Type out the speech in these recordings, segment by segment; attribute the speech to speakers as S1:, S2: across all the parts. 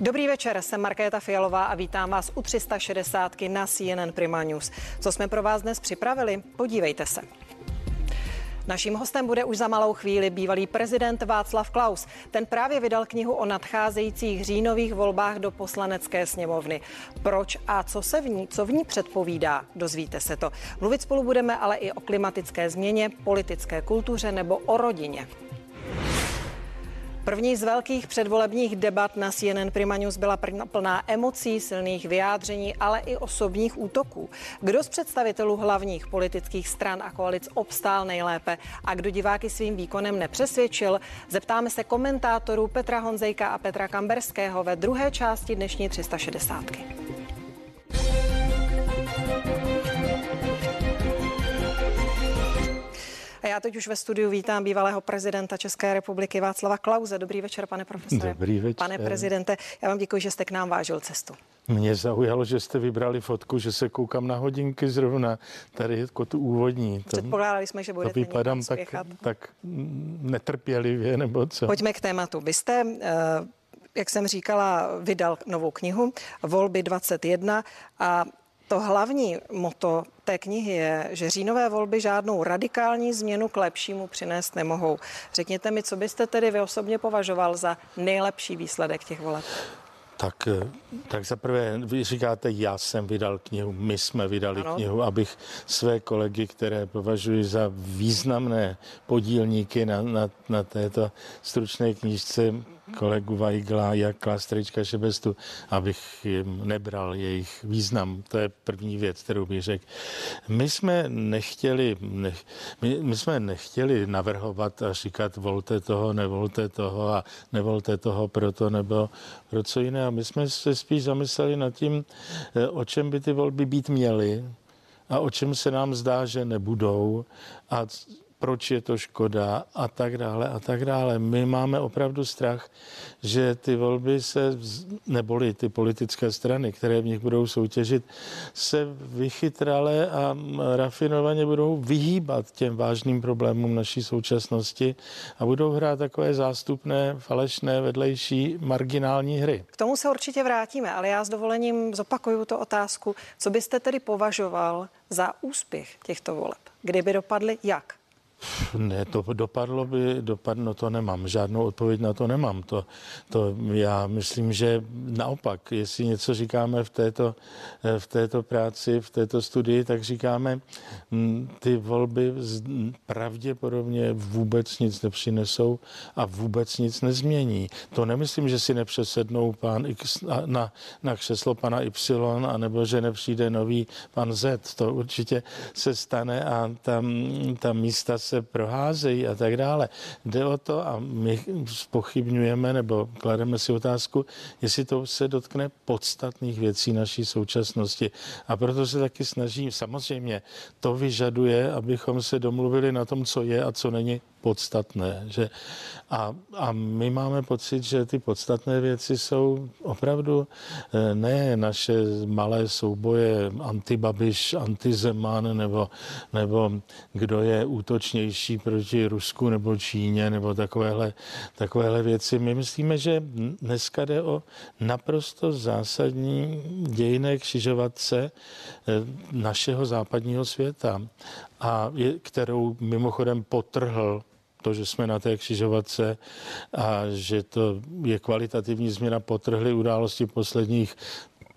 S1: Dobrý večer, jsem Markéta Fialová a vítám vás u 360 na CNN Prima News. Co jsme pro vás dnes připravili? Podívejte se. Naším hostem bude už za malou chvíli bývalý prezident Václav Klaus. Ten právě vydal knihu o nadcházejících říjnových volbách do poslanecké sněmovny. Proč a co se v ní, co v ní předpovídá, dozvíte se to. Mluvit spolu budeme ale i o klimatické změně, politické kultuře nebo o rodině. První z velkých předvolebních debat na CNN Prima News byla plná emocí, silných vyjádření, ale i osobních útoků. Kdo z představitelů hlavních politických stran a koalic obstál nejlépe a kdo diváky svým výkonem nepřesvědčil, zeptáme se komentátorů Petra Honzejka a Petra Kamberského ve druhé části dnešní 360. A já teď už ve studiu vítám bývalého prezidenta České republiky Václava Klauze. Dobrý večer, pane profesore.
S2: Dobrý večer.
S1: Pane prezidente, já vám děkuji, že jste k nám vážil cestu.
S2: Mě zaujalo, že jste vybrali fotku, že se koukám na hodinky zrovna. Tady jako tu úvodní.
S1: To, Předpokládali jsme, že budete
S2: to vypadám tak, tak netrpělivě, nebo co?
S1: Pojďme k tématu. Vy jste eh, jak jsem říkala, vydal novou knihu Volby 21 a to hlavní moto té knihy je, že říjnové volby žádnou radikální změnu k lepšímu přinést nemohou. Řekněte mi, co byste tedy vy osobně považoval za nejlepší výsledek těch voleb?
S2: Tak, eh, tak zaprvé vy říkáte, já jsem vydal knihu, my jsme vydali ano. knihu, abych své kolegy, které považuji za významné podílníky na, na, na této stručné knížce, kolegu Weigla, jak Klastrička Šebestu, abych jim nebral jejich význam. To je první věc, kterou bych řekl. My jsme nechtěli, nech, my, my jsme nechtěli navrhovat a říkat volte toho, nevolte toho a nevolte toho proto nebo pro co jiné. A my jsme se spíš zamysleli nad tím, eh, o čem by ty volby být měly a o čem se nám zdá, že nebudou a proč je to škoda a tak dále a tak dále. My máme opravdu strach, že ty volby se, neboli ty politické strany, které v nich budou soutěžit, se vychytrale a rafinovaně budou vyhýbat těm vážným problémům naší současnosti a budou hrát takové zástupné, falešné, vedlejší, marginální hry.
S1: K tomu se určitě vrátíme, ale já s dovolením zopakuju tu otázku. Co byste tedy považoval za úspěch těchto voleb? Kdyby dopadly jak?
S2: Ne, to dopadlo by, dopadlo, to nemám, žádnou odpověď na to nemám. To, to já myslím, že naopak, jestli něco říkáme v této, v této práci, v této studii, tak říkáme, mm, ty volby pravděpodobně vůbec nic nepřinesou a vůbec nic nezmění. To nemyslím, že si nepřesednou pán X na, na, křeslo pana Y, anebo že nepřijde nový pan Z. To určitě se stane a tam ta místa se proházejí a tak dále. Jde o to a my spochybňujeme nebo klademe si otázku, jestli to se dotkne podstatných věcí naší současnosti. A proto se taky snažím, samozřejmě to vyžaduje, abychom se domluvili na tom, co je a co není podstatné. Že a, a my máme pocit, že ty podstatné věci jsou opravdu eh, ne naše malé souboje antibabiš, antizeman nebo, nebo kdo je útočnější proti Rusku nebo Číně nebo takovéhle, takovéhle věci. My myslíme, že dneska jde o naprosto zásadní dějné křižovatce eh, našeho západního světa, a je, kterou mimochodem potrhl to, že jsme na té křižovatce a že to je kvalitativní změna, potrhly události posledních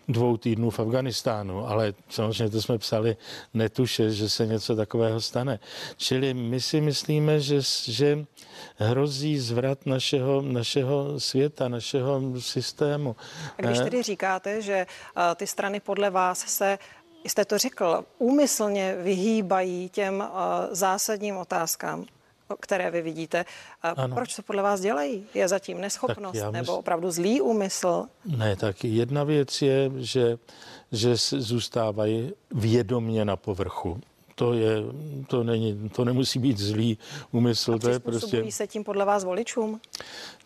S2: dvou týdnů v Afganistánu, ale samozřejmě to jsme psali netuše, že se něco takového stane. Čili my si myslíme, že, že hrozí zvrat našeho, našeho světa, našeho systému.
S1: A když tedy říkáte, že uh, ty strany podle vás se jste to řekl, úmyslně vyhýbají těm uh, zásadním otázkám, které vy vidíte. Ano. Proč to podle vás dělají? Je zatím neschopnost mysl... nebo opravdu zlý úmysl?
S2: Ne, tak jedna věc je, že, že zůstávají vědomně na povrchu to, je, to, není, to nemusí být zlý úmysl.
S1: A
S2: to je prostě...
S1: se tím podle vás voličům?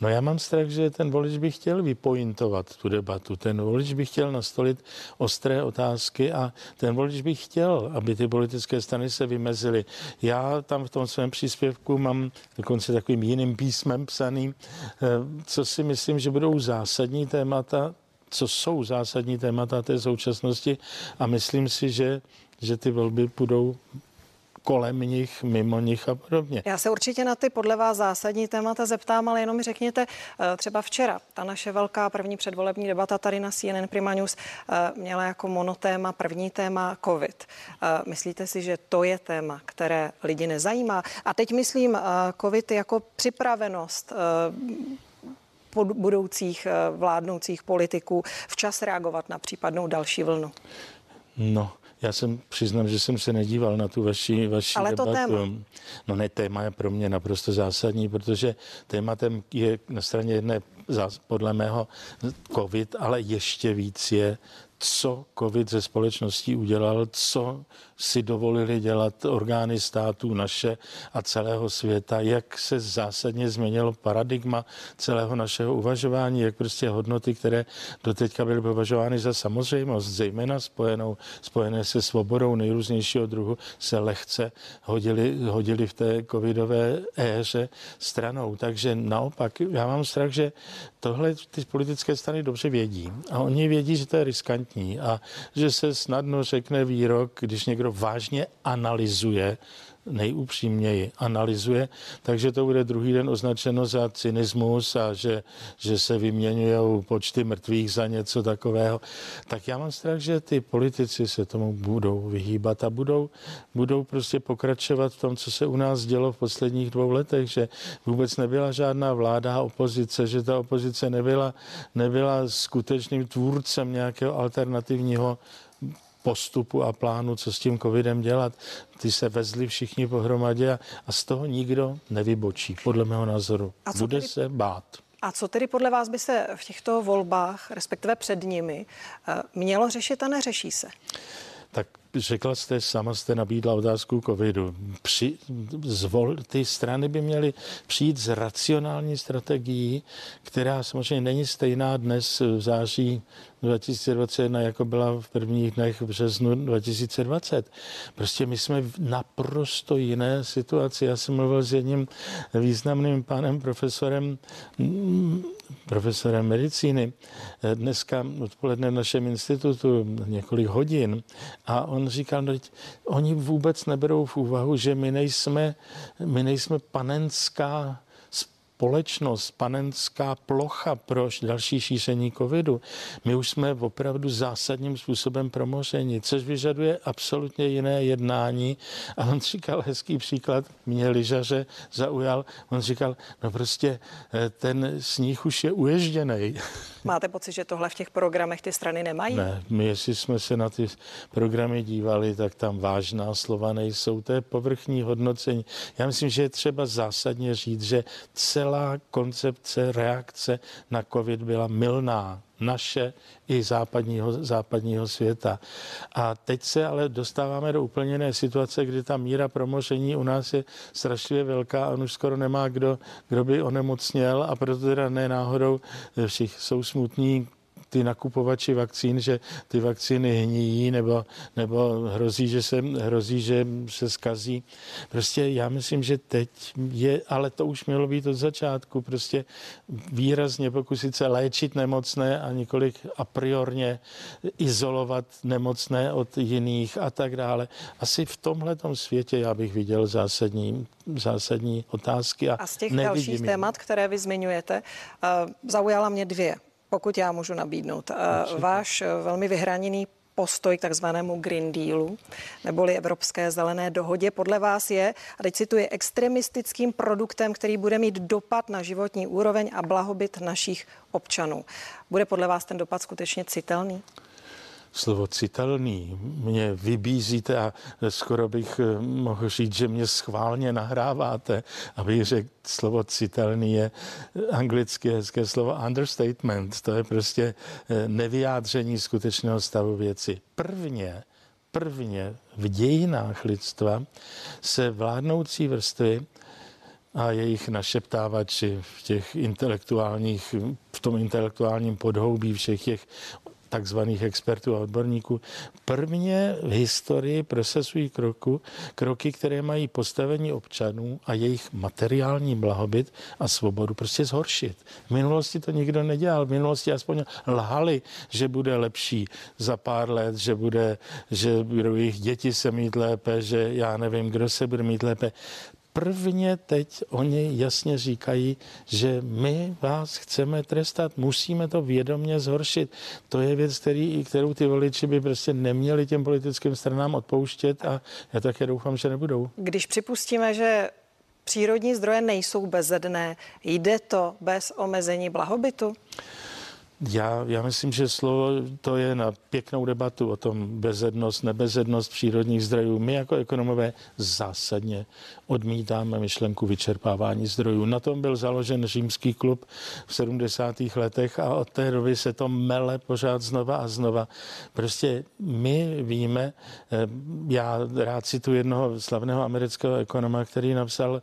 S2: No já mám strach, že ten volič by chtěl vypointovat tu debatu. Ten volič by chtěl nastolit ostré otázky a ten volič by chtěl, aby ty politické strany se vymezily. Já tam v tom svém příspěvku mám dokonce takovým jiným písmem psaným, eh, co si myslím, že budou zásadní témata, co jsou zásadní témata té současnosti a myslím si, že, že ty volby budou kolem nich, mimo nich a podobně.
S1: Já se určitě na ty podle vás zásadní témata zeptám, ale jenom mi řekněte, eh, třeba včera, ta naše velká první předvolební debata tady na CNN Prima News eh, měla jako monotéma, první téma COVID. Eh, myslíte si, že to je téma, které lidi nezajímá? A teď myslím COVID jako připravenost budoucích vládnoucích politiků včas reagovat na případnou další vlnu?
S2: No, já jsem přiznám, že jsem se nedíval na tu vaši, vaši
S1: Ale
S2: debatu.
S1: to téma.
S2: No ne, téma je pro mě naprosto zásadní, protože tématem je na straně jedné podle mého COVID, ale ještě víc je co COVID ze společností udělal, co si dovolili dělat orgány států naše a celého světa, jak se zásadně změnilo paradigma celého našeho uvažování, jak prostě hodnoty, které doteďka byly považovány za samozřejmost, zejména spojenou, spojené se svobodou nejrůznějšího druhu, se lehce hodili, hodili v té covidové éře stranou. Takže naopak, já mám strach, že tohle ty politické strany dobře vědí a oni vědí, že to je riskantní a že se snadno řekne výrok, když někdo vážně analyzuje nejupřímněji analyzuje, takže to bude druhý den označeno za cynismus a že, že se vyměňují počty mrtvých za něco takového. Tak já mám strach, že ty politici se tomu budou vyhýbat a budou, budou prostě pokračovat v tom, co se u nás dělo v posledních dvou letech, že vůbec nebyla žádná vláda a opozice, že ta opozice nebyla, nebyla skutečným tvůrcem nějakého alternativního postupu a plánu, co s tím covidem dělat. Ty se vezli všichni pohromadě a, a z toho nikdo nevybočí, podle mého názoru. Bude tedy... se bát.
S1: A co tedy podle vás by se v těchto volbách, respektive před nimi, eh, mělo řešit a neřeší se?
S2: Tak řekla jste, sama jste nabídla otázku covidu. Při, zvol, ty strany by měly přijít s racionální strategií, která samozřejmě není stejná dnes v září 2021, jako byla v prvních dnech v březnu 2020. Prostě my jsme v naprosto jiné situaci. Já jsem mluvil s jedním významným panem profesorem profesorem medicíny. Dneska odpoledne v našem institutu několik hodin a on říkal, no, oni vůbec neberou v úvahu, že my nejsme, my nejsme panenská společnost, panenská plocha pro další šíření covidu. My už jsme opravdu zásadním způsobem promořeni, což vyžaduje absolutně jiné jednání. A on říkal hezký příklad, mě lyžaře zaujal, on říkal, no prostě eh, ten sníh už je uježděný.
S1: Máte pocit, že tohle v těch programech ty strany nemají?
S2: Ne, my jestli jsme se na ty programy dívali, tak tam vážná slova nejsou. To je povrchní hodnocení. Já myslím, že je třeba zásadně říct, že celá koncepce reakce na COVID byla milná naše i západního, západního světa. A teď se ale dostáváme do úplně jiné situace, kdy ta míra promoření u nás je strašlivě velká a už skoro nemá kdo, kdo by onemocněl a proto teda ne náhodou všichni jsou smutní ty nakupovači vakcín, že ty vakcíny hníjí nebo, nebo hrozí, že se, hrozí, že se skazí. Prostě já myslím, že teď je, ale to už mělo být od začátku, prostě výrazně pokusit se léčit nemocné a několik a priorně izolovat nemocné od jiných a tak dále. Asi v tomhle světě já bych viděl zásadní, zásadní otázky.
S1: A, a z těch dalších témat, které vy zmiňujete, uh, zaujala mě dvě pokud já můžu nabídnout. Určitě. Váš eh, velmi vyhraněný postoj k takzvanému Green Dealu, neboli Evropské zelené dohodě, podle vás je, a teď cituji, extremistickým produktem, který bude mít dopad na životní úroveň a blahobyt našich občanů. Bude podle vás ten dopad skutečně citelný?
S2: Slovo citelný mě vybízíte a skoro bych eh, mohl říct, že mě schválně nahráváte, abych řekl, slovo citelný je anglicky hezké slovo understatement. To je prostě eh, nevyjádření skutečného stavu věci. Prvně prvně v dějinách lidstva se vládnoucí vrstvy a jejich našeptávači v těch intelektuálních, v tom intelektuálním podhoubí všech těch takzvaných expertů a odborníků, prvně v historii procesují kroku, kroky, které mají postavení občanů a jejich materiální blahobyt a svobodu prostě zhoršit. V minulosti to nikdo nedělal. V minulosti aspoň lhali, že bude lepší za pár let, že bude, že budou jejich děti se mít lépe, že já nevím, kdo se bude mít lépe prvně teď oni jasně říkají, že my vás chceme trestat, musíme to vědomě zhoršit. To je věc, který, kterou ty voliči by prostě neměli těm politickým stranám odpouštět a já také doufám, že nebudou.
S1: Když připustíme, že přírodní zdroje nejsou bezedné, jde to bez omezení blahobytu?
S2: Já, já myslím, že slovo to je na pěknou debatu o tom bezednost, nebezednost přírodních zdrojů. My jako ekonomové zásadně odmítáme myšlenku vyčerpávání zdrojů. Na tom byl založen římský klub v 70. letech a od té doby se to mele pořád znova a znova. Prostě my víme, eh, já rád tu jednoho slavného amerického ekonoma, který napsal,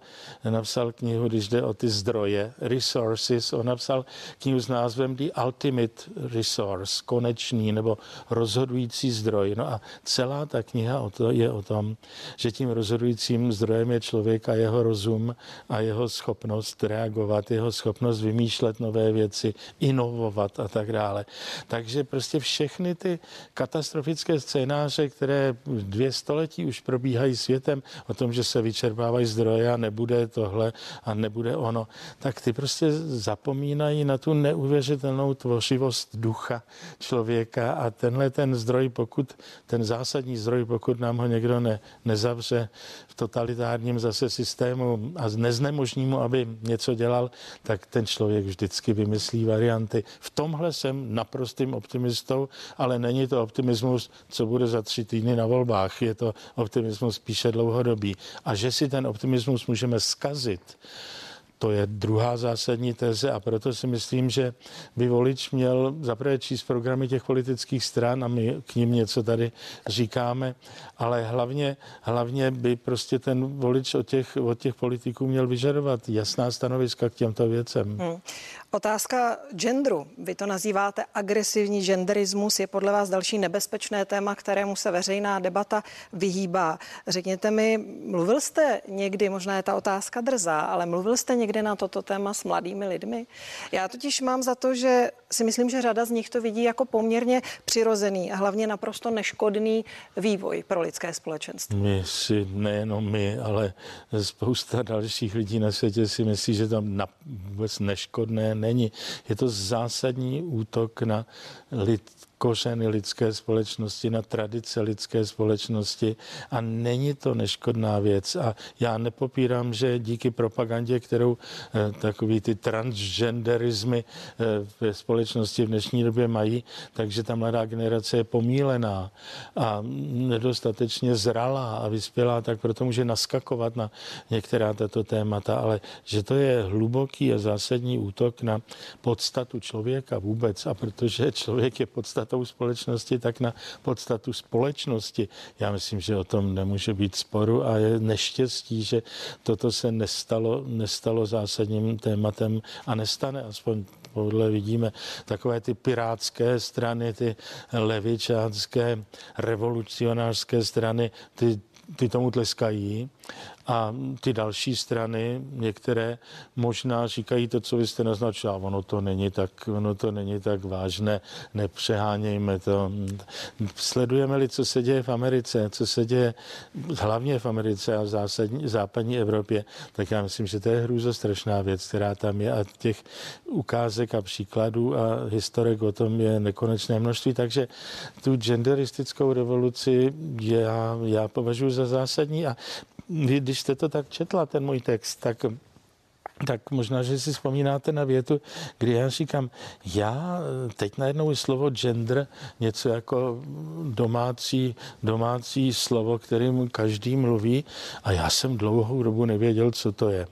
S2: napsal knihu, když jde o ty zdroje, resources, on napsal knihu s názvem The Ultimate Resource, konečný nebo rozhodující zdroj. No a celá ta kniha o to je o tom, že tím rozhodujícím zdrojem je člověk a jeho rozum a jeho schopnost reagovat, jeho schopnost vymýšlet nové věci, inovovat a tak dále. Takže prostě všechny ty katastrofické scénáře, které dvě století už probíhají světem o tom, že se vyčerpávají zdroje a nebude tohle a nebude ono, tak ty prostě zapomínají na tu neuvěřitelnou tvořivost ducha člověka a tenhle ten zdroj, pokud, ten zásadní zdroj, pokud nám ho někdo ne, nezavře v totalitárním zase systému a neznemožní mu, aby něco dělal, tak ten člověk vždycky vymyslí varianty. V tomhle jsem naprostým optimistou, ale není to optimismus, co bude za tři týdny na volbách. Je to optimismus spíše dlouhodobý. A že si ten optimismus můžeme skazit, to je druhá zásadní teze a proto si myslím, že by volič měl zaprvé číst programy těch politických stran a my k ním něco tady říkáme, ale hlavně, hlavně by prostě ten volič od těch, od těch politiků měl vyžadovat jasná stanoviska k těmto věcem. Hmm.
S1: Otázka genderu. Vy to nazýváte agresivní genderismus. Je podle vás další nebezpečné téma, kterému se veřejná debata vyhýbá. Řekněte mi, mluvil jste někdy, možná je ta otázka drzá, ale mluvil jste někdy na toto téma s mladými lidmi? Já totiž mám za to, že si myslím, že řada z nich to vidí jako poměrně přirozený a hlavně naprosto neškodný vývoj pro lidské společenství.
S2: My si, nejenom my, ale spousta dalších lidí na světě si myslí, že tam na, vůbec neškodné není. Je to zásadní útok na lid, kořeny lidské společnosti, na tradice lidské společnosti a není to neškodná věc. A já nepopírám, že díky propagandě, kterou eh, takový ty transgenderizmy eh, ve společnosti v dnešní době mají, takže ta mladá generace je pomílená a nedostatečně zralá a vyspělá, tak proto může naskakovat na některá tato témata, ale že to je hluboký a zásadní útok na podstatu člověka vůbec a protože člověk je podstatou podstatou společnosti, tak na podstatu společnosti. Já myslím, že o tom nemůže být sporu a je neštěstí, že toto se nestalo, nestalo zásadním tématem a nestane, aspoň podle vidíme takové ty pirátské strany, ty levičácké, revolucionářské strany, ty, ty tomu tleskají a ty další strany, některé možná říkají to, co vy jste naznačila. Ono to není tak, ono to není tak vážné, nepřehánějme to. Sledujeme-li, co se děje v Americe, co se děje hlavně v Americe a v zásadní, západní Evropě, tak já myslím, že to je strašná věc, která tam je a těch ukázek a příkladů a historek o tom je nekonečné množství, takže tu genderistickou revoluci já, já považuji za zásadní a když jste to tak četla, ten můj text, tak tak možná, že si vzpomínáte na větu, kdy já říkám, já teď najednou slovo gender, něco jako domácí, domácí slovo, kterým každý mluví a já jsem dlouhou dobu nevěděl, co to je.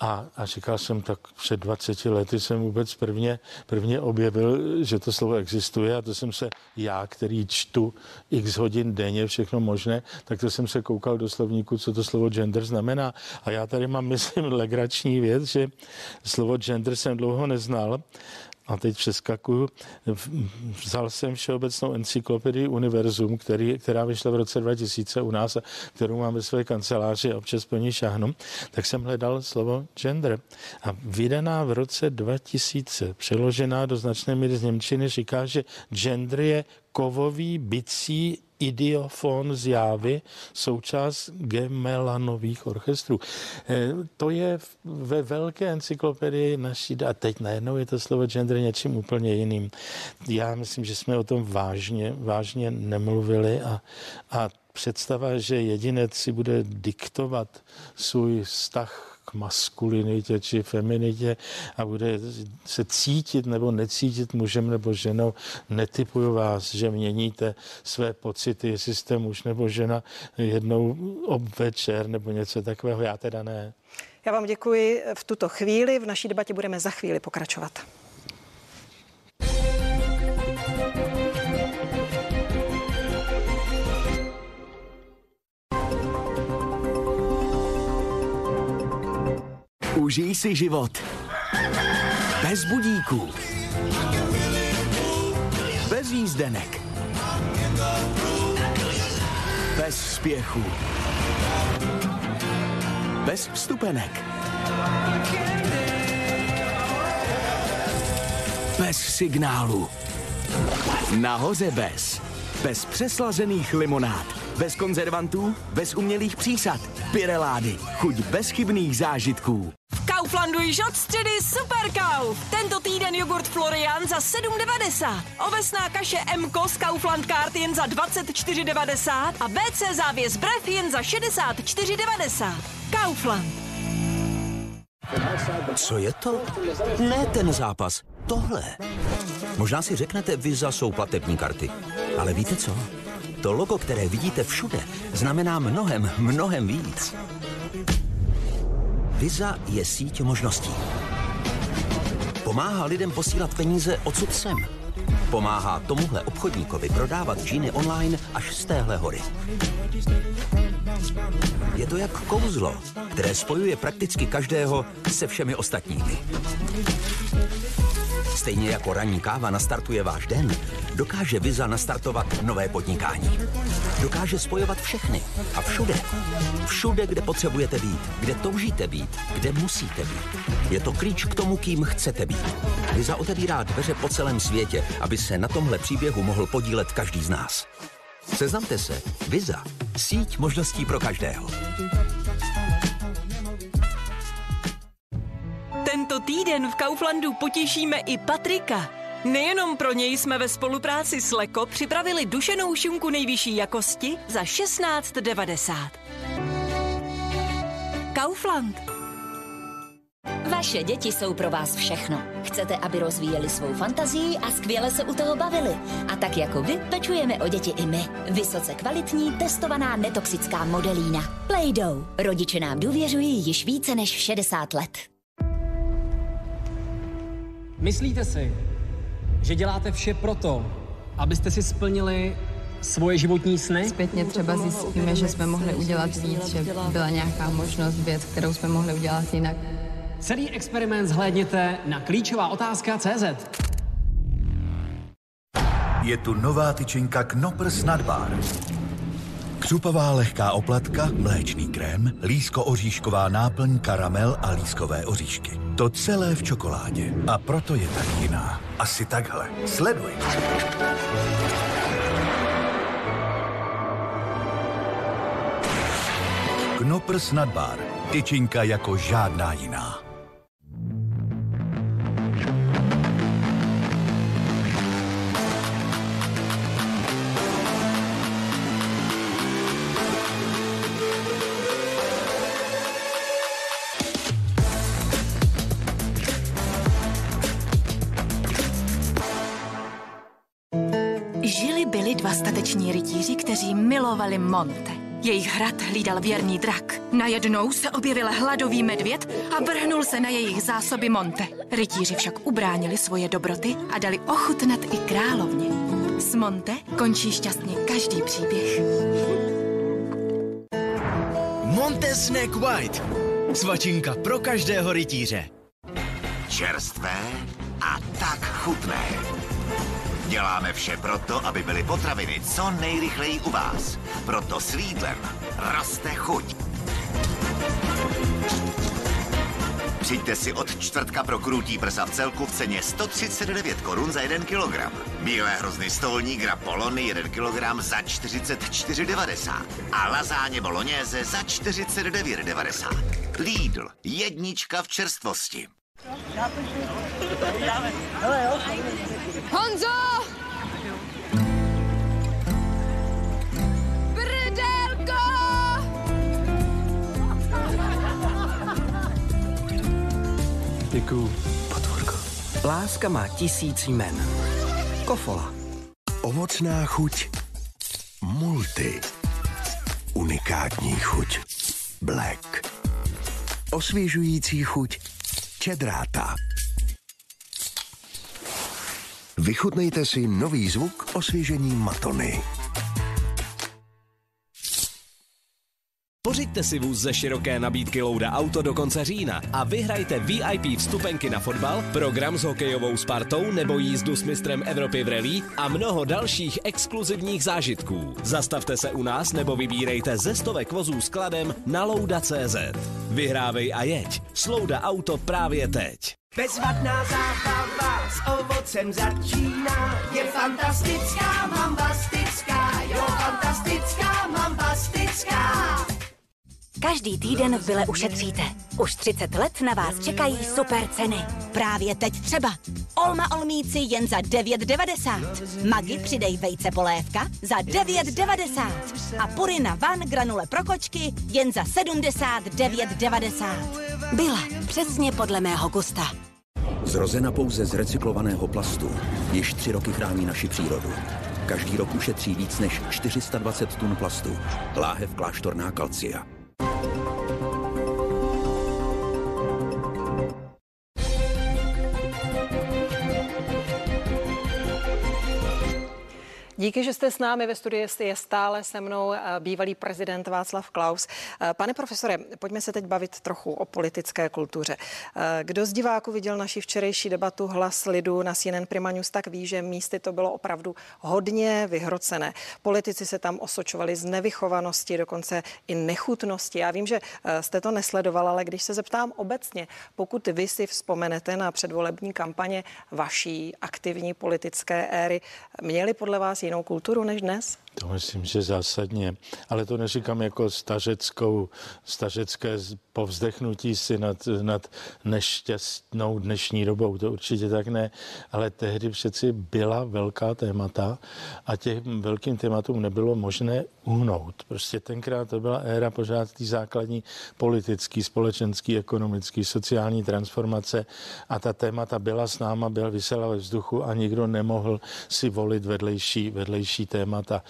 S2: A, a říkal jsem, tak před 20 lety jsem vůbec prvně, prvně objevil, že to slovo existuje a to jsem se já, který čtu x hodin denně, všechno možné, tak to jsem se koukal do slovníku, co to slovo gender znamená. A já tady mám, myslím, legrační věc, že slovo gender jsem dlouho neznal a teď přeskakuju. Vzal jsem Všeobecnou encyklopedii Univerzum, který, která vyšla v roce 2000 u nás a kterou mám ve své kanceláři a občas po ní šáhnu, tak jsem hledal slovo gender. A vydaná v roce 2000, přeložená do značné míry z Němčiny, říká, že gender je kovový bicí idiofon z Jávy, součást gemelanových orchestrů. Eh, to je ve velké encyklopedii naší, a teď najednou je to slovo gender něčím úplně jiným. Já myslím, že jsme o tom vážně, vážně nemluvili a, a představa, že jedinec si bude diktovat svůj vztah k maskulinitě či feminitě a bude se cítit nebo necítit mužem nebo ženou. Netypuju vás, že měníte své pocity, jestli jste muž nebo žena jednou obvečer nebo něco takového. Já teda ne.
S1: Já vám děkuji v tuto chvíli. V naší debatě budeme za chvíli pokračovat.
S3: Užij si život. Bez budíků. Bez jízdenek. Bez spěchu. Bez vstupenek. Bez signálu. Nahoře bez. Bez přeslazených limonád. Bez konzervantů, bez umělých přísad. Pirelády. Chuť bezchybných zážitků.
S4: Kauflandu již od středy Super Kauf. Tento týden jogurt Florian za 7,90. Ovesná kaše Mko z Kaufland Card jen za 24,90 a BC závěs brev jen za 64,90. Kaufland.
S3: Co je to? Ne ten zápas. Tohle. Možná si řeknete, Visa jsou platební karty. Ale víte co? To logo, které vidíte všude, znamená mnohem, mnohem víc. Visa je síť možností. Pomáhá lidem posílat peníze odsud sem. Pomáhá tomuhle obchodníkovi prodávat džíny online až z téhle hory. Je to jak kouzlo, které spojuje prakticky každého se všemi ostatními. Stejně jako ranní káva nastartuje váš den, dokáže Visa nastartovat nové podnikání. Dokáže spojovat všechny a všude. Všude, kde potřebujete být, kde toužíte být, kde musíte být. Je to klíč k tomu, kým chcete být. Visa otevírá dveře po celém světě, aby se na tomhle příběhu mohl podílet každý z nás. Seznamte se. Visa. Síť možností pro každého.
S4: Týden v Kauflandu potěšíme i Patrika. Nejenom pro něj jsme ve spolupráci s Leko připravili dušenou šunku nejvyšší jakosti za 16,90. Kaufland.
S5: Vaše děti jsou pro vás všechno. Chcete, aby rozvíjeli svou fantazii a skvěle se u toho bavili. A tak jako vy, pečujeme o děti i my. Vysoce kvalitní, testovaná netoxická modelína. Play-Doh. Rodiče nám důvěřují již více než 60 let.
S6: Myslíte si, že děláte vše proto, abyste si splnili svoje životní sny?
S7: Zpětně třeba zjistíme, že jsme mohli udělat víc, že byla nějaká možnost, věc, kterou jsme mohli udělat jinak.
S6: Celý experiment zhlédněte na klíčová otázka CZ.
S8: Je tu nová tyčinka Knoppers Nadbar. Křupová lehká oplatka, mléčný krém, lísko-oříšková náplň, karamel a lískové oříšky. To celé v čokoládě. A proto je tak jiná. Asi takhle. Sleduj. Knoppers Nadbar. Tyčinka jako žádná jiná.
S9: Monte. Jejich hrad hlídal věrný drak. Najednou se objevil hladový medvěd a vrhnul se na jejich zásoby Monte. Rytíři však ubránili svoje dobroty a dali ochutnat i královně. S Monte končí šťastně každý příběh.
S10: Monte Snack White. Svačinka pro každého rytíře.
S11: Čerstvé a tak chutné. Děláme vše proto, aby byly potraviny co nejrychleji u vás. Proto s Lidlem roste chuť. Přijďte si od čtvrtka pro krutý prsa v celku v ceně 139 korun za 1 kilogram. Bílé hrozny stolní gra polony 1 kilogram za 44,90. A lazáně bolognese za 49,90. Lidl, jednička v čerstvosti.
S12: Honzo!
S2: Děkuju.
S10: Potvorko. Láska má tisíc jmen. Kofola.
S13: Ovocná chuť. Multi. Unikátní chuť. Black. Osvěžující chuť. Čedráta. Vychutnejte si nový zvuk osvěžení Matony.
S14: Pořiďte si vůz ze široké nabídky Louda Auto do konce října a vyhrajte VIP vstupenky na fotbal, program s hokejovou Spartou nebo jízdu s mistrem Evropy v rally a mnoho dalších exkluzivních zážitků. Zastavte se u nás nebo vybírejte ze stovek vozů skladem na louda.cz. Vyhrávej a jeď. S Louda Auto právě teď.
S15: Bezvadná zábava s ovocem začíná. Je fantastická, mambastická,
S16: Každý týden v Bile ušetříte. Už 30 let na vás čekají super ceny. Právě teď třeba Olma Olmíci jen za 9,90. Magi přidej vejce polévka za 9,90. A Purina Van granule pro kočky jen za 79,90. Byla přesně podle mého gusta.
S3: Zrozena pouze z recyklovaného plastu, již tři roky chrání naši přírodu. Každý rok ušetří víc než 420 tun plastu. Láhev kláštorná kalcia. Thank you.
S1: Díky, že jste s námi ve studiu. Je stále se mnou eh, bývalý prezident Václav Klaus. Eh, pane profesore, pojďme se teď bavit trochu o politické kultuře. Eh, kdo z diváků viděl naši včerejší debatu Hlas lidu na CNN Prima News, tak ví, že místy to bylo opravdu hodně vyhrocené. Politici se tam osočovali z nevychovanosti, dokonce i nechutnosti. Já vím, že jste to nesledoval, ale když se zeptám obecně, pokud vy si vzpomenete na předvolební kampaně vaší aktivní politické éry, měli podle vás jinou kulturu než dnes?
S2: To myslím, že zásadně. Ale to neříkám jako stařeckou, stařecké povzdechnutí si nad, nad nešťastnou dnešní dobou. To určitě tak ne. Ale tehdy přeci byla velká témata a těch velkým tématům nebylo možné uhnout. Prostě tenkrát to byla éra pořád tý základní politický, společenský, ekonomický, sociální transformace a ta témata byla s náma, byla vysela ve vzduchu a nikdo nemohl si volit vedlejší, vedlejší témata.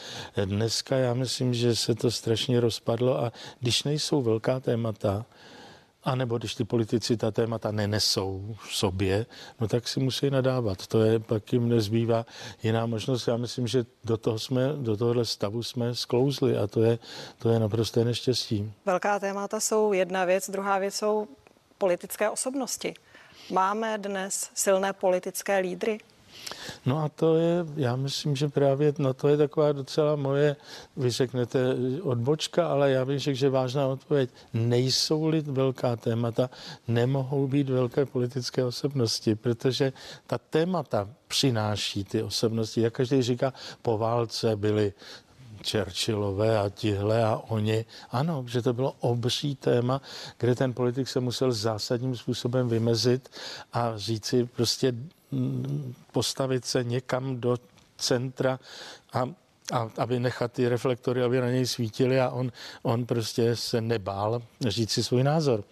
S2: Dneska já myslím, že se to strašně rozpadlo a když nejsou velká témata, a nebo když ty politici ta témata nenesou v sobě, no tak si musí nadávat. To je, pak jim nezbývá jiná možnost. Já myslím, že do, toho jsme, do tohohle stavu jsme sklouzli a to je, to je naprosté neštěstí.
S1: Velká témata jsou jedna věc, druhá věc jsou politické osobnosti. Máme dnes silné politické lídry?
S2: No a to je, já myslím, že právě no to je taková docela moje, vy řeknete odbočka, ale já bych řekl, že vážná odpověď. Nejsou-li velká témata, nemohou být velké politické osobnosti, protože ta témata přináší ty osobnosti. Jak každý říká, po válce byly Churchillové a tihle a oni. Ano, že to bylo obří téma, kde ten politik se musel zásadním způsobem vymezit a říci prostě postavit se někam do centra a a aby nechat ty reflektory, aby na něj svítili a on, on prostě se nebál říct si svůj názor.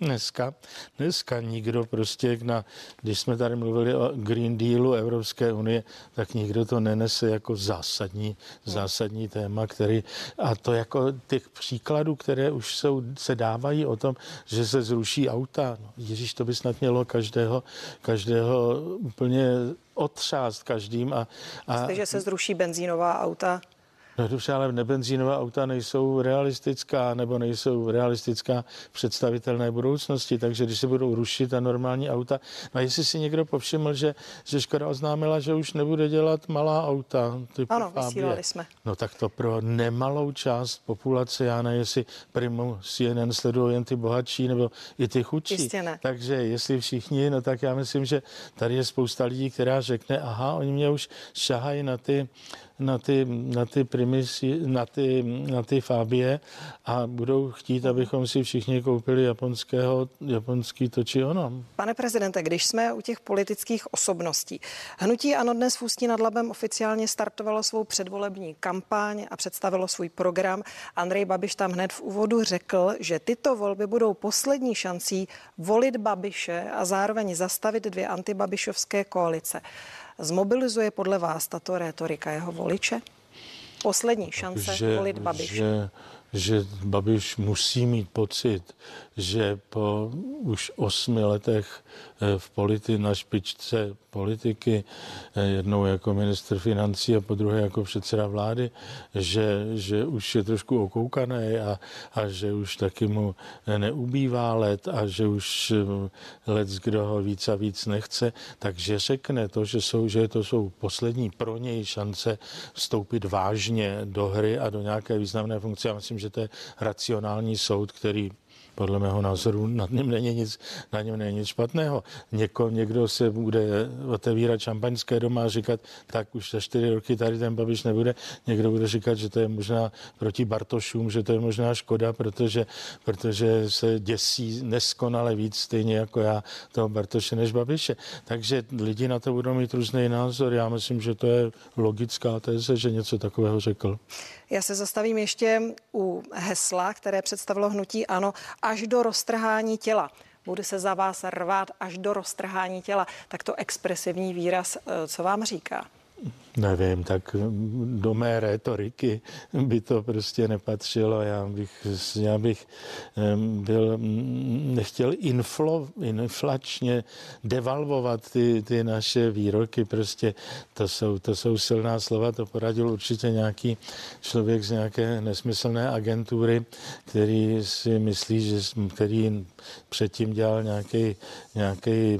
S2: Dneska, dneska nikdo prostě, na, když jsme tady mluvili o Green Dealu Evropské unie, tak nikdo to nenese jako zásadní, zásadní téma, který, a to jako těch příkladů, které už jsou, se dávají o tom, že se zruší auta. No, Ježíš, to by snad mělo každého, každého úplně otřást každým. A, a,
S1: Jestliže se zruší benzínová auta,
S2: No dobře, ale nebenzínová auta nejsou realistická nebo nejsou realistická představitelné budoucnosti, takže když se budou rušit ta normální auta, no a jestli si někdo povšiml, že, že Škoda oznámila, že už nebude dělat malá auta. Typu
S1: ano,
S2: Fabie.
S1: vysílali jsme.
S2: No tak to pro nemalou část populace, já nevím, jestli primu CNN sledují jen ty bohatší nebo i ty chudší.
S1: Jistě ne.
S2: Takže jestli všichni, no tak já myslím, že tady je spousta lidí, která řekne, aha, oni mě už šahají na ty na ty, na ty primisy, na ty, na ty fábie a budou chtít, abychom si všichni koupili japonského, japonský to či ono.
S1: Pane prezidente, když jsme u těch politických osobností, hnutí ANO dnes v Ústí nad Labem oficiálně startovalo svou předvolební kampaň a představilo svůj program. Andrej Babiš tam hned v úvodu řekl, že tyto volby budou poslední šancí volit Babiše a zároveň zastavit dvě antibabišovské koalice. Zmobilizuje podle vás tato rétorika jeho voliče? Poslední šance
S2: že,
S1: volit Babiše.
S2: Že, že Babiš musí mít pocit, že po už osmi letech eh, v politi, na špičce politiky, eh, jednou jako ministr financí a po druhé jako předseda vlády, že, že už je trošku okoukaný a, a že už taky mu neubývá let a že už eh, let, kdo ho víc a víc nechce, takže řekne to, že, jsou, že to jsou poslední pro něj šance vstoupit vážně do hry a do nějaké významné funkce. Já myslím, že to je racionální soud, který podle mého názoru nad ním není nic, na něm není nic špatného. Něko, někdo se bude otevírat šampaňské doma a říkat, tak už za čtyři roky tady ten Babiš nebude. Někdo bude říkat, že to je možná proti Bartošům, že to je možná škoda, protože, protože se děsí neskonale víc, stejně jako já, toho Bartoše než Babiše. Takže lidi na to budou mít různý názor. Já myslím, že to je logická teze, že něco takového řekl.
S1: Já se zastavím ještě u hesla, které představilo hnutí ANO, až do roztrhání těla. Bude se za vás rvát až do roztrhání těla. Tak to expresivní výraz, eh, co vám říká?
S2: Nevím, tak do mé retoriky by to prostě nepatřilo. Já bych, já bych byl, nechtěl inflo, inflačně devalvovat ty, ty naše výroky. Prostě to jsou, to jsou silná slova, to poradil určitě nějaký člověk z nějaké nesmyslné agentury, který si myslí, že který předtím dělal nějaký, nějaký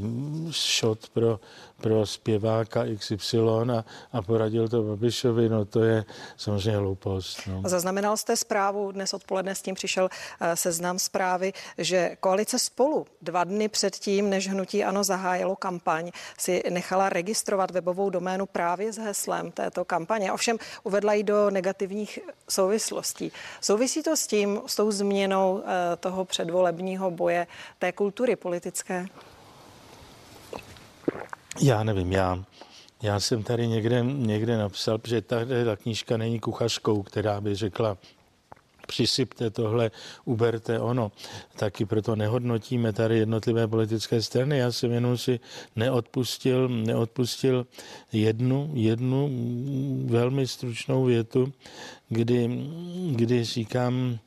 S2: shot pro, pro zpěváka XY a, a poradil to Babišovi, no to je samozřejmě hloupost. No.
S1: Zaznamenal jste zprávu, dnes odpoledne s tím přišel eh, seznam zprávy, že koalice spolu dva dny předtím, než hnutí ANO zahájilo kampaň, si nechala registrovat webovou doménu právě s heslem této kampaně. Ovšem uvedla ji do negativních souvislostí. Souvisí to s tím, s tou změnou eh, toho předvolebního boje, té kultury politické?
S2: Já nevím, já, já jsem tady někde, někde napsal, že tady ta knížka není kuchařkou, která by řekla, přisypte tohle, uberte ono. Taky proto nehodnotíme tady jednotlivé politické strany. Já jsem jenom si neodpustil, neodpustil jednu, jednu velmi stručnou větu, kdy, kdy říkám,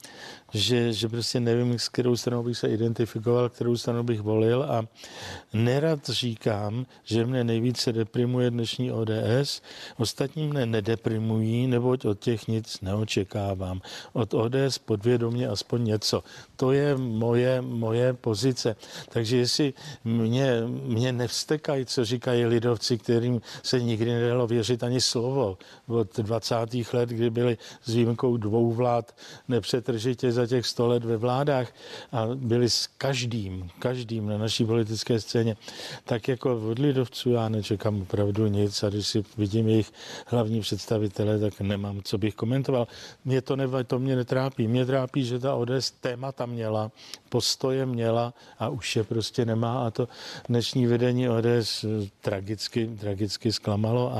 S2: že, že prostě nevím, s kterou stranou bych se identifikoval, kterou stranu bych volil a nerad říkám, že mne nejvíce deprimuje dnešní ODS, ostatní mne nedeprimují, neboť od těch nic neočekávám. Od ODS podvědomě aspoň něco. To je moje, moje pozice. Takže jestli mě, mě nevstekají, co říkají lidovci, kterým se nikdy nedalo věřit ani slovo od 20. let, kdy byli s výjimkou dvou vlád nepřetržitě za těch sto let ve vládách a byli s každým, každým na naší politické scéně, tak jako od lidovců já nečekám opravdu nic a když si vidím jejich hlavní představitele, tak nemám, co bych komentoval. Mě to, ne, to mě netrápí. Mě trápí, že ta ODS témata měla, postoje měla a už je prostě nemá a to dnešní vedení ODS tragicky, tragicky zklamalo a,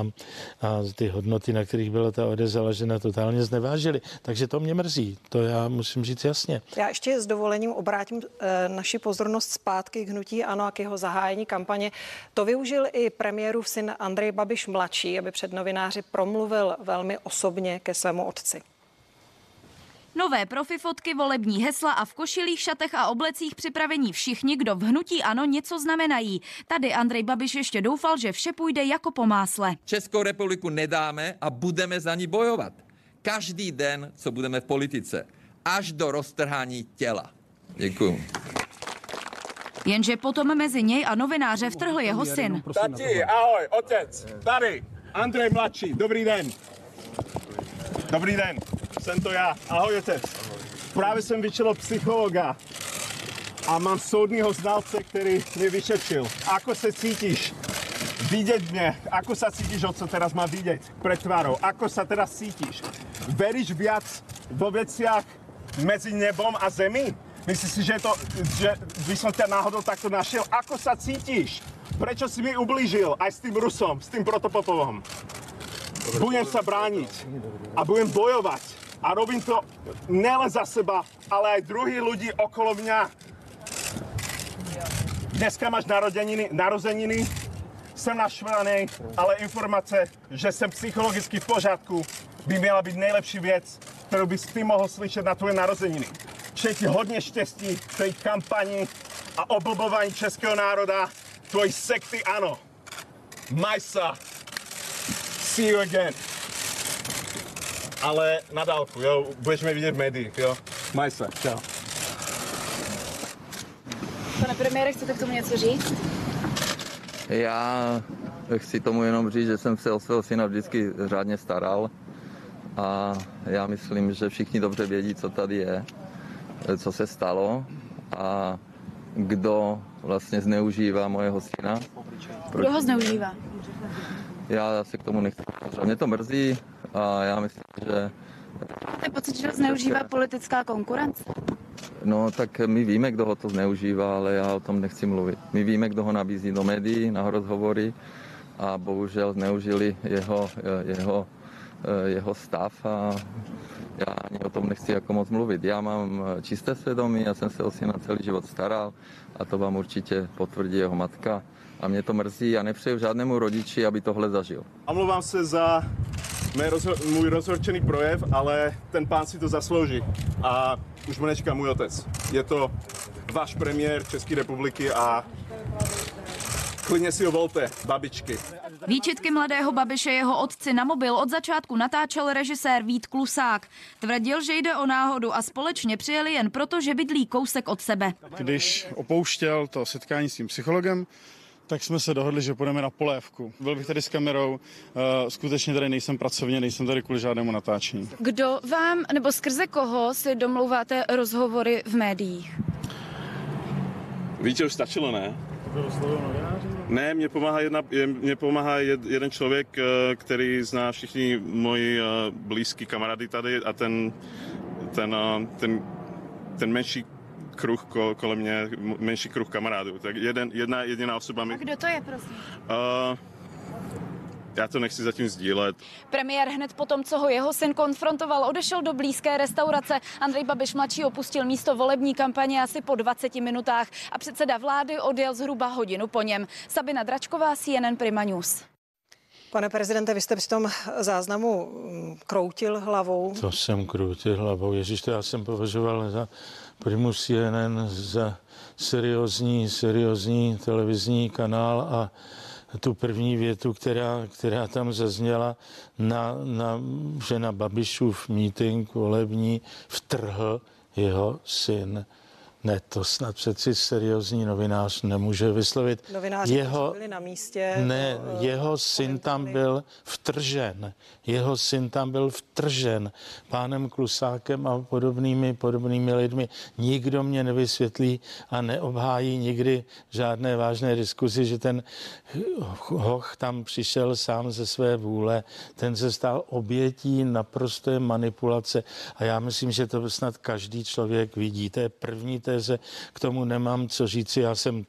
S2: a ty hodnoty, na kterých byla ta ODS založena, totálně znevážili. Takže to mě mrzí. To já musím říct, říct jasně.
S1: Já ještě s dovolením obrátím e, naši pozornost zpátky k hnutí ANO a k jeho zahájení kampaně. To využil i premiérův syn Andrej Babiš mladší, aby před novináři promluvil velmi osobně ke svému otci.
S12: Nové profi fotky, volební hesla a v košilých šatech a oblecích připravení všichni, kdo v hnutí ano něco znamenají. Tady Andrej Babiš ještě doufal, že vše půjde jako po másle.
S17: Českou republiku nedáme a budeme za ní bojovat. Každý den, co budeme v politice. Až do roztrhání těla. Děkuji.
S12: Jenže potom mezi něj a novináře vtrhl jeho syn.
S18: Tati, ahoj, otec, tady, Andrej mladší, dobrý den. Dobrý den, jsem to já, ahoj otec. Právě jsem vyčel psychologa a mám soudního znalce, který mě vyšetřil. Ako se cítíš? Vidět mě, ako sa cítíš, o co teraz má vidět pred tvárou? Ako sa teraz cítíš? Veríš viac vo veciach mezi nebom a zemí? Myslíš si, že, to, že by som ťa náhodou takto našiel? Ako sa cítiš? Prečo si mi ublížil aj s tým Rusom, s tým Protopopovom? Budem sa brániť a budem bojovať. A robím to nelen za seba, ale aj druhý ľudí okolo mňa. Dneska máš narozeniny, narozeniny jsem naštvaný, ale informace, že jsem psychologicky v pořádku, by měla být nejlepší věc, kterou bys ty mohl slyšet na tvoje narozeniny. Přeji ti hodně štěstí v té kampani a oblbování českého národa, tvojí sekty ano. Majsa. See you again. Ale na dálku, jo, budeš mě vidět v médiích, jo. Majsa, čau.
S19: Pane premiére, chcete k tomu něco říct?
S17: Já chci tomu jenom říct, že jsem se o svého syna vždycky řádně staral a já myslím, že všichni dobře vědí, co tady je, co se stalo a kdo vlastně zneužívá mojeho syna.
S19: Kdo ho zneužívá?
S17: Já se k tomu nechci. Mě to mrzí a já myslím, že...
S19: Máte pocit, že ho zneužívá politická konkurence?
S17: No tak my víme, kdo ho to zneužívá, ale já o tom nechci mluvit. My víme, kdo ho nabízí do médií, na rozhovory a bohužel zneužili jeho, jeho, jeho stav a já ani o tom nechci jako moc mluvit. Já mám čisté svědomí, já jsem se o syna celý život staral a to vám určitě potvrdí jeho matka. A mě to mrzí a nepřeju žádnému rodiči, aby tohle zažil.
S18: Omlouvám se za mé rozho- můj rozhorčený projev, ale ten pán si to zaslouží. A už mu nečeká můj otec. Je to váš premiér České republiky a klidně si ho volte, babičky.
S12: Výčitky mladého Babiše jeho otci na mobil od začátku natáčel režisér Vít Klusák. Tvrdil, že jde o náhodu a společně přijeli jen proto, že bydlí kousek od sebe.
S20: Když opouštěl to setkání s tím psychologem, tak jsme se dohodli, že půjdeme na polévku. Byl bych tady s kamerou, uh, skutečně tady nejsem pracovně, nejsem tady kvůli žádnému natáčení.
S19: Kdo vám, nebo skrze koho si domlouváte rozhovory v médiích?
S18: Víte, už stačilo, ne? Ne, mě pomáhá, jedna, mě pomáhá jed, jeden člověk, eh, který zná všichni moji eh, blízký kamarády tady a ten, ten, eh, ten, ten menší kruh kolem mě, menší kruh kamarádů. Tak jeden, jedna jediná osoba mi...
S19: A kdo to je, prosím?
S18: Uh, já to nechci zatím sdílet.
S19: Premiér hned po tom, co ho jeho syn konfrontoval, odešel do blízké restaurace. Andrej Babiš mladší opustil místo volební kampaně asi po 20 minutách a předseda vlády odjel zhruba hodinu po něm. Sabina Dračková, CNN Prima News.
S1: Pane prezidente, vy jste při tom záznamu mm, kroutil hlavou.
S2: To jsem kroutil hlavou. Ježíš, to já jsem považoval za Primu CNN za seriózní, seriózní televizní kanál a tu první větu, která, která tam zazněla, na, na, že na Babišův meeting volební vtrhl jeho syn. Ne, to snad přeci seriózní novinář nemůže vyslovit.
S1: Novináři jeho, byli na místě.
S2: Ne, jeho syn tam byl vtržen. Jeho syn tam byl vtržen pánem Klusákem a podobnými, podobnými lidmi. Nikdo mě nevysvětlí a neobhájí nikdy žádné vážné diskuzi, že ten hoch tam přišel sám ze své vůle. Ten se stal obětí naprosté manipulace a já myslím, že to snad každý člověk vidí. To je první, to teze, k tomu nemám co říci. Já jsem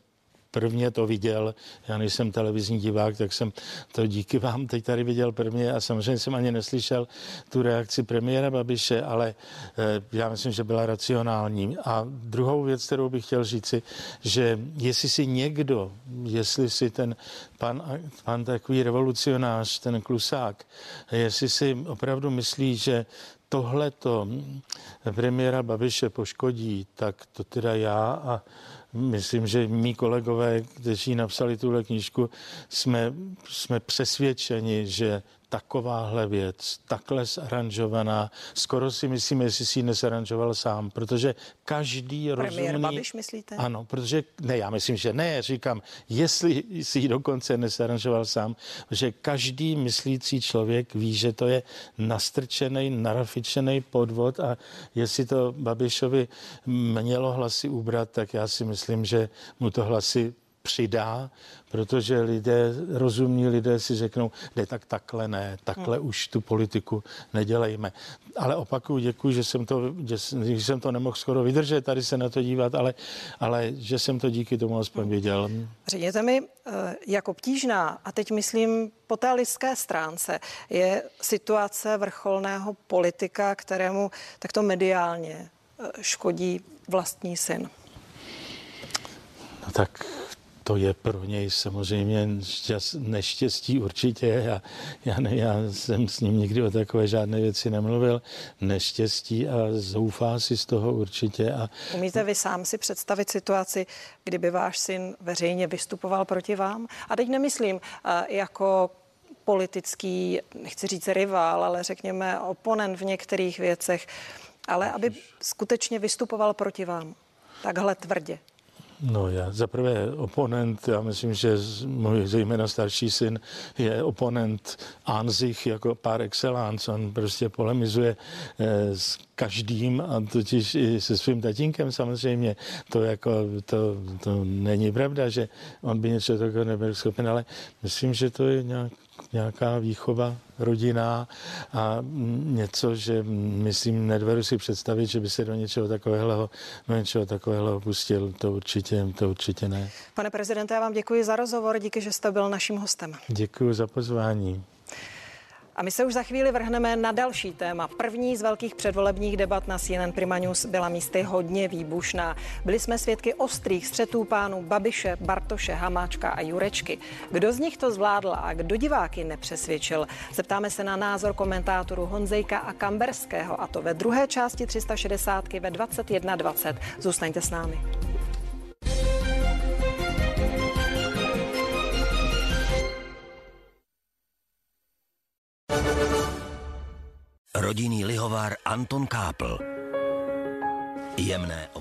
S2: prvně to viděl. Já nejsem televizní divák, tak jsem to díky vám teď tady viděl prvně a samozřejmě jsem ani neslyšel tu reakci premiéra Babiše, ale eh, já myslím, že byla racionální. A druhou věc, kterou bych chtěl říci, že jestli si někdo, jestli si ten pan, pan takový revolucionář, ten klusák, jestli si opravdu myslí, že tohle to premiéra Babiše poškodí, tak to teda já a myslím, že mý kolegové, kteří napsali tuhle knížku, jsme, jsme přesvědčeni, že takováhle věc, takhle zaranžovaná, skoro si myslím, jestli si ji nezaranžoval sám, protože každý
S1: Premiér
S2: rozumný...
S1: Babiš, myslíte?
S2: Ano, protože, ne, já myslím, že ne, říkám, jestli si ji dokonce nezaranžoval sám, že každý myslící člověk ví, že to je nastrčený, narafičený podvod a jestli to Babišovi mělo hlasy ubrat, tak já si myslím, že mu to hlasy přidá, protože lidé, rozumní lidé si řeknou, ne, tak takhle ne, takhle hmm. už tu politiku nedělejme. Ale opakuju, děkuji, že jsem to, že, že jsem to nemohl skoro vydržet tady se na to dívat, ale, ale že jsem to díky tomu aspoň viděl.
S1: Řekněte mi, eh, jak obtížná, a teď myslím po té lidské stránce, je situace vrcholného politika, kterému takto mediálně eh, škodí vlastní syn.
S2: No tak to je pro něj samozřejmě šťast, neštěstí určitě. Já, já, ne, já jsem s ním nikdy o takové žádné věci nemluvil. Neštěstí a zoufá si z toho určitě. A...
S1: Umíte vy sám si představit situaci, kdyby váš syn veřejně vystupoval proti vám? A teď nemyslím jako politický, nechci říct rival, ale řekněme oponent v některých věcech, ale aby skutečně vystupoval proti vám takhle tvrdě.
S2: No já za prvé oponent, já myslím, že můj zejména starší syn je oponent Anzich jako par excellence. On prostě polemizuje eh, s každým a totiž i se svým tatínkem samozřejmě. To jako, to, to není pravda, že on by něco takového nebyl schopen, ale myslím, že to je nějak nějaká výchova rodinná a něco, že myslím, nedvedu si představit, že by se do něčeho takového, do něčeho takového pustil. To určitě, to určitě ne.
S1: Pane prezidente, já vám děkuji za rozhovor, díky, že jste byl naším hostem.
S2: Děkuji za pozvání.
S1: A my se už za chvíli vrhneme na další téma. První z velkých předvolebních debat na CNN Prima News byla místy hodně výbušná. Byli jsme svědky ostrých střetů pánů Babiše, Bartoše, Hamáčka a Jurečky. Kdo z nich to zvládl a kdo diváky nepřesvědčil? Zeptáme se na názor komentátorů Honzejka a Kamberského a to ve druhé části 360 ve 21.20. Zůstaňte s námi.
S3: Rodinný lihovár Anton Kápl. Jemné